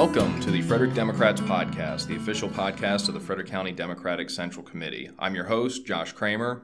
Welcome to the Frederick Democrats Podcast, the official podcast of the Frederick County Democratic Central Committee. I'm your host, Josh Kramer,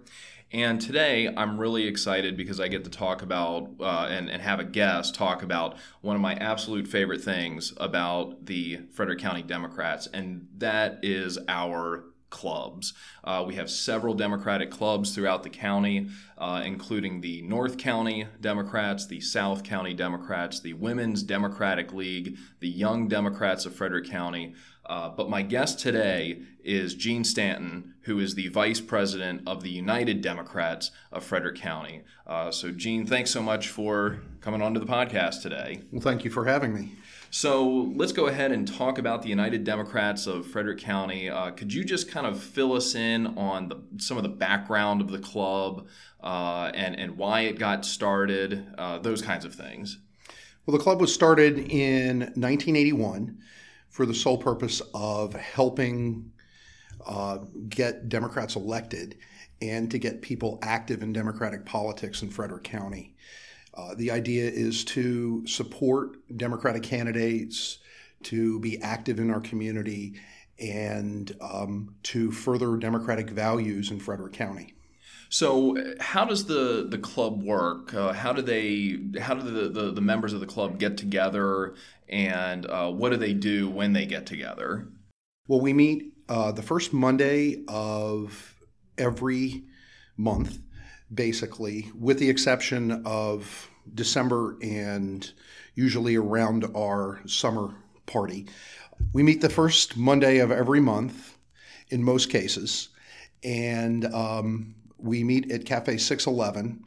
and today I'm really excited because I get to talk about uh, and, and have a guest talk about one of my absolute favorite things about the Frederick County Democrats, and that is our clubs. Uh, we have several Democratic clubs throughout the county, uh, including the North County Democrats, the South County Democrats, the Women's Democratic League, the Young Democrats of Frederick County. Uh, but my guest today is Gene Stanton, who is the vice president of the United Democrats of Frederick County. Uh, so, Gene, thanks so much for coming on to the podcast today. Well, thank you for having me. So let's go ahead and talk about the United Democrats of Frederick County. Uh, could you just kind of fill us in on the, some of the background of the club uh, and, and why it got started, uh, those kinds of things? Well, the club was started in 1981 for the sole purpose of helping uh, get Democrats elected and to get people active in Democratic politics in Frederick County. Uh, the idea is to support Democratic candidates, to be active in our community, and um, to further Democratic values in Frederick County. So, how does the, the club work? Uh, how do they how do the, the, the, members of the club get together, and uh, what do they do when they get together? Well, we meet uh, the first Monday of every month basically, with the exception of December and usually around our summer party. We meet the first Monday of every month in most cases, and um, we meet at Cafe 611.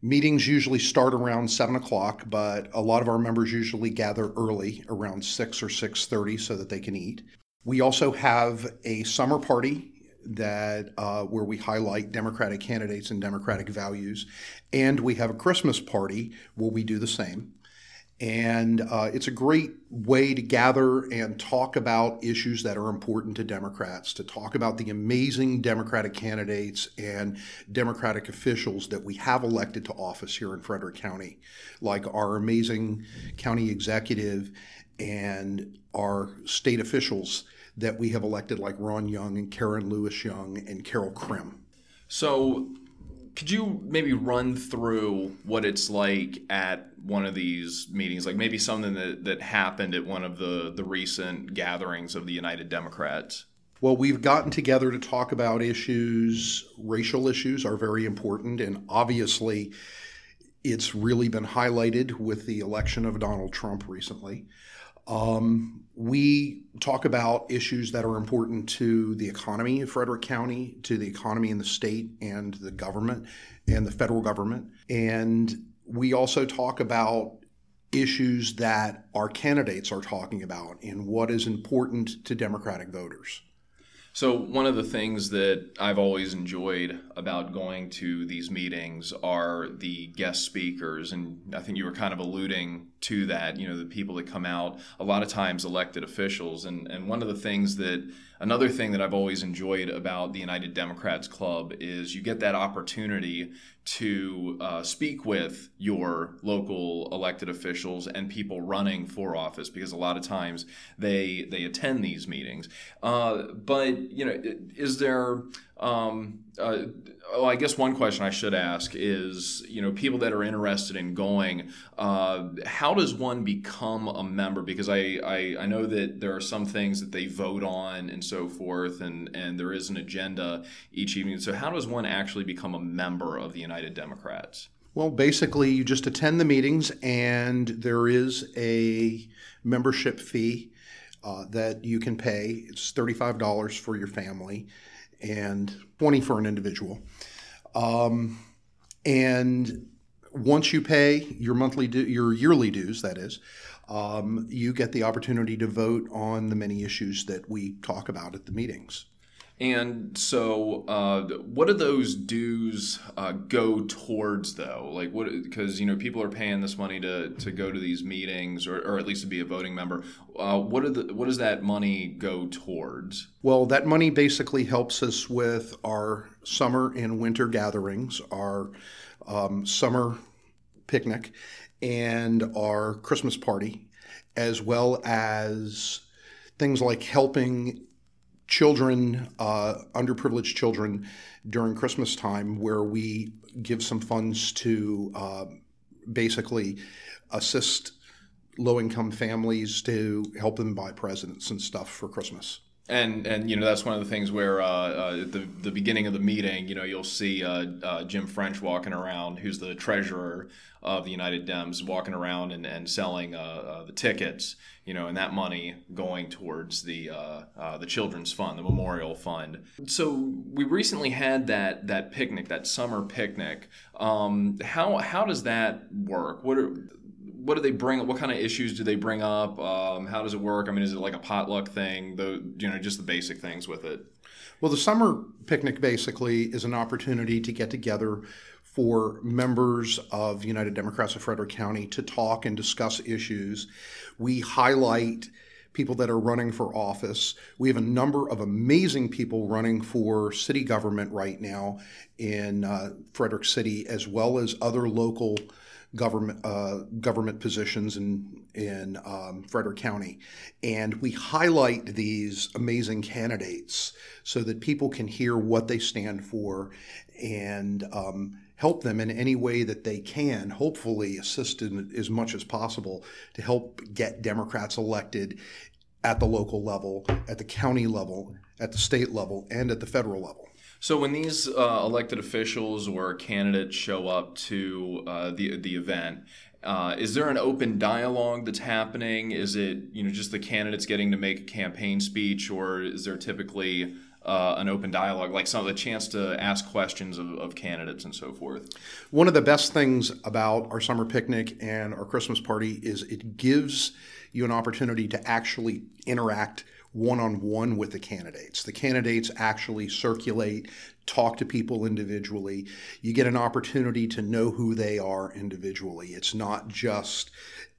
Meetings usually start around seven o'clock, but a lot of our members usually gather early, around six or six thirty, so that they can eat. We also have a summer party that uh, where we highlight Democratic candidates and Democratic values, and we have a Christmas party where we do the same. And uh, it's a great way to gather and talk about issues that are important to Democrats, to talk about the amazing Democratic candidates and Democratic officials that we have elected to office here in Frederick County, like our amazing county executive and our state officials that we have elected, like Ron Young and Karen Lewis Young and Carol Krimm. So, could you maybe run through what it's like at one of these meetings? Like maybe something that, that happened at one of the, the recent gatherings of the United Democrats? Well, we've gotten together to talk about issues. Racial issues are very important, and obviously, it's really been highlighted with the election of Donald Trump recently. Um, we talk about issues that are important to the economy of Frederick County, to the economy in the state and the government and the federal government. And we also talk about issues that our candidates are talking about and what is important to Democratic voters. So, one of the things that I've always enjoyed about going to these meetings are the guest speakers. And I think you were kind of alluding to that, you know, the people that come out, a lot of times elected officials. And, and one of the things that Another thing that I've always enjoyed about the United Democrats Club is you get that opportunity to uh, speak with your local elected officials and people running for office because a lot of times they they attend these meetings. Uh, but you know, is there um, uh, well, I guess one question I should ask is, you know, people that are interested in going, uh, how does one become a member? Because I, I, I know that there are some things that they vote on and so forth, and, and there is an agenda each evening. So how does one actually become a member of the United Democrats? Well, basically, you just attend the meetings, and there is a membership fee uh, that you can pay. It's $35 for your family and 20 for an individual. Um, and once you pay your monthly, your yearly dues, that is, um, you get the opportunity to vote on the many issues that we talk about at the meetings. And so, uh, what do those dues uh, go towards, though? Like, what? Because you know, people are paying this money to, to go to these meetings, or, or at least to be a voting member. Uh, what are the, What does that money go towards? Well, that money basically helps us with our summer and winter gatherings, our um, summer picnic, and our Christmas party as well as things like helping children, uh, underprivileged children, during Christmas time, where we give some funds to uh, basically assist low income families to help them buy presents and stuff for Christmas. And and you know that's one of the things where uh, uh, at the the beginning of the meeting, you know, you'll see uh, uh, Jim French walking around, who's the treasurer of the United Dems, walking around and, and selling uh, uh, the tickets, you know, and that money going towards the the children's fund, the memorial fund. So we recently had that that picnic, that summer picnic. Um, how how does that work? What are what do they bring? What kind of issues do they bring up? Um, how does it work? I mean, is it like a potluck thing? The you know just the basic things with it. Well, the summer picnic basically is an opportunity to get together for members of United Democrats of Frederick County to talk and discuss issues. We highlight people that are running for office. We have a number of amazing people running for city government right now in uh, Frederick City, as well as other local government uh, government positions in in um, Frederick County, and we highlight these amazing candidates so that people can hear what they stand for and um, help them in any way that they can. Hopefully, assist in as much as possible to help get Democrats elected at the local level, at the county level, at the state level, and at the federal level. So when these uh, elected officials or candidates show up to uh, the the event, uh, is there an open dialogue that's happening? Is it you know just the candidates getting to make a campaign speech, or is there typically uh, an open dialogue, like some of the chance to ask questions of, of, candidates and so forth. One of the best things about our summer picnic and our Christmas party is it gives you an opportunity to actually interact one on one with the candidates. The candidates actually circulate, talk to people individually. You get an opportunity to know who they are individually. It's not just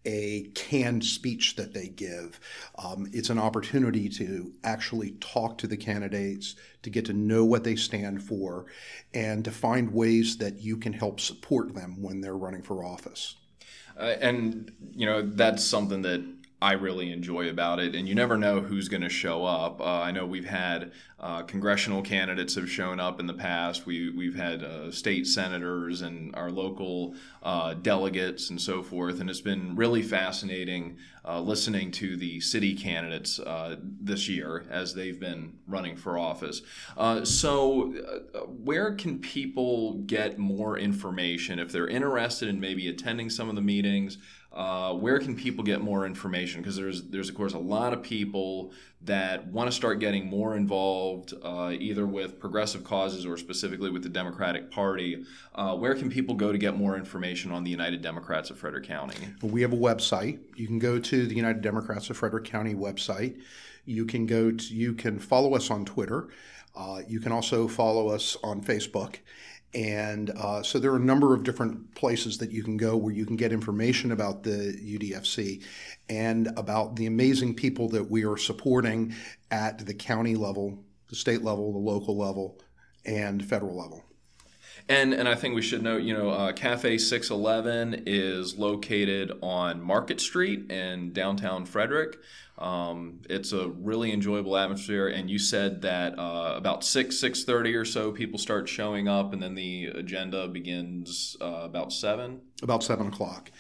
a canned speech that they give. Um, it's an opportunity to actually talk to the candidates, to get to know what they stand for, and to find ways that you can help support them when they're running for office. Uh, and, you know, that's something that I really enjoy about it. And you never know who's going to show up. Uh, I know we've had uh, congressional candidates have shown up in the past. We we've had uh, state senators and our local uh, delegates and so forth. And it's been really fascinating uh, listening to the city candidates uh, this year as they've been running for office. so, where can people get more information if they're interested in maybe attending some of the meetings? Uh, where can people get more information? Because there's there's of course a lot of people that want to start getting more involved, uh, either with progressive causes or specifically with the Democratic Party. Uh, where can people go to get more information on the United Democrats of Frederick County? We have a website. You can go to the United Democrats of Frederick County website. You can go to you can follow us on Twitter. Uh, you can also follow us on Facebook. And uh, so there are a number of different places that you can go where you can get information about the UDFC and about the amazing people that we are supporting at the county level, the state level, the local level, and federal level. And and I think we should note, you know, uh, Cafe Six Eleven is located on Market Street in downtown Frederick. Um, it's a really enjoyable atmosphere, and you said that uh, about six six thirty or so, people start showing up, and then the agenda begins uh, about seven. About seven o'clock,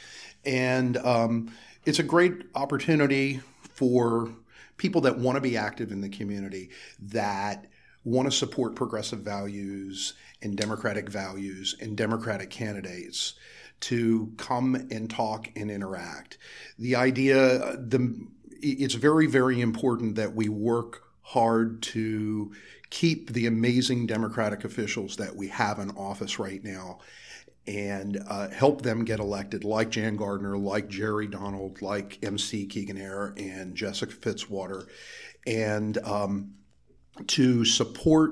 and um, it's a great opportunity for people that want to be active in the community that want to support progressive values and democratic values and democratic candidates to come and talk and interact. The idea, the it's very very important that we work hard to keep the amazing democratic officials that we have in office right now and uh, help them get elected, like Jan Gardner, like Jerry Donald, like MC Keegan Ayer, and Jessica Fitzwater, and um, to support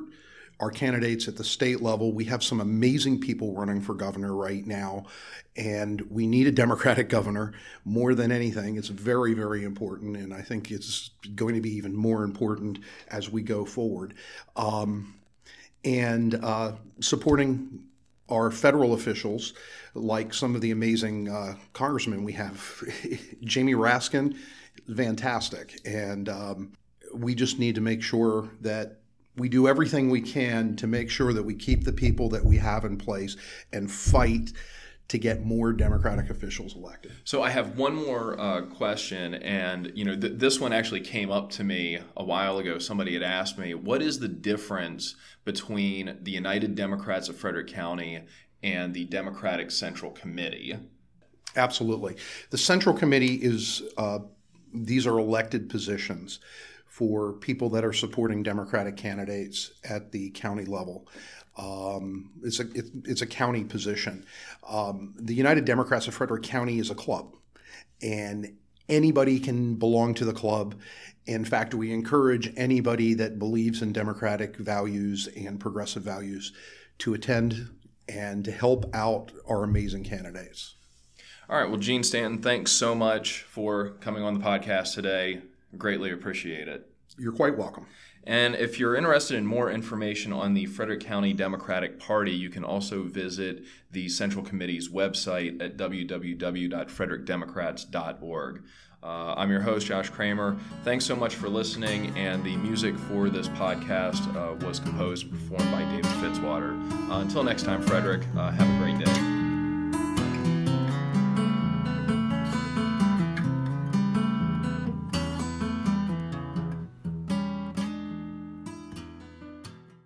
our candidates at the state level. We have some amazing people running for governor right now, and we need a Democratic governor more than anything. It's very, very important, and I think it's going to be even more important as we go forward. Um, and uh, supporting our federal officials, like some of the amazing uh, congressmen we have. Jamie Raskin, fantastic. And um, we just need to make sure that we do everything we can to make sure that we keep the people that we have in place and fight to get more Democratic officials elected. So I have one more uh, question, and you know th- this one actually came up to me a while ago. Somebody had asked me, "What is the difference between the United Democrats of Frederick County and the Democratic Central Committee?" Absolutely, the Central Committee is uh, these are elected positions for people that are supporting Democratic candidates at the county level. Um, it's a it, it's a county position. Um, the United Democrats of Frederick County is a club, and anybody can belong to the club. In fact, we encourage anybody that believes in democratic values and progressive values to attend and to help out our amazing candidates. All right. Well, Gene Stanton, thanks so much for coming on the podcast today. Greatly appreciate it. You're quite welcome. And if you're interested in more information on the Frederick County Democratic Party, you can also visit the Central Committee's website at www.frederickdemocrats.org. Uh, I'm your host, Josh Kramer. Thanks so much for listening. And the music for this podcast uh, was composed and performed by David Fitzwater. Uh, until next time, Frederick, uh, have a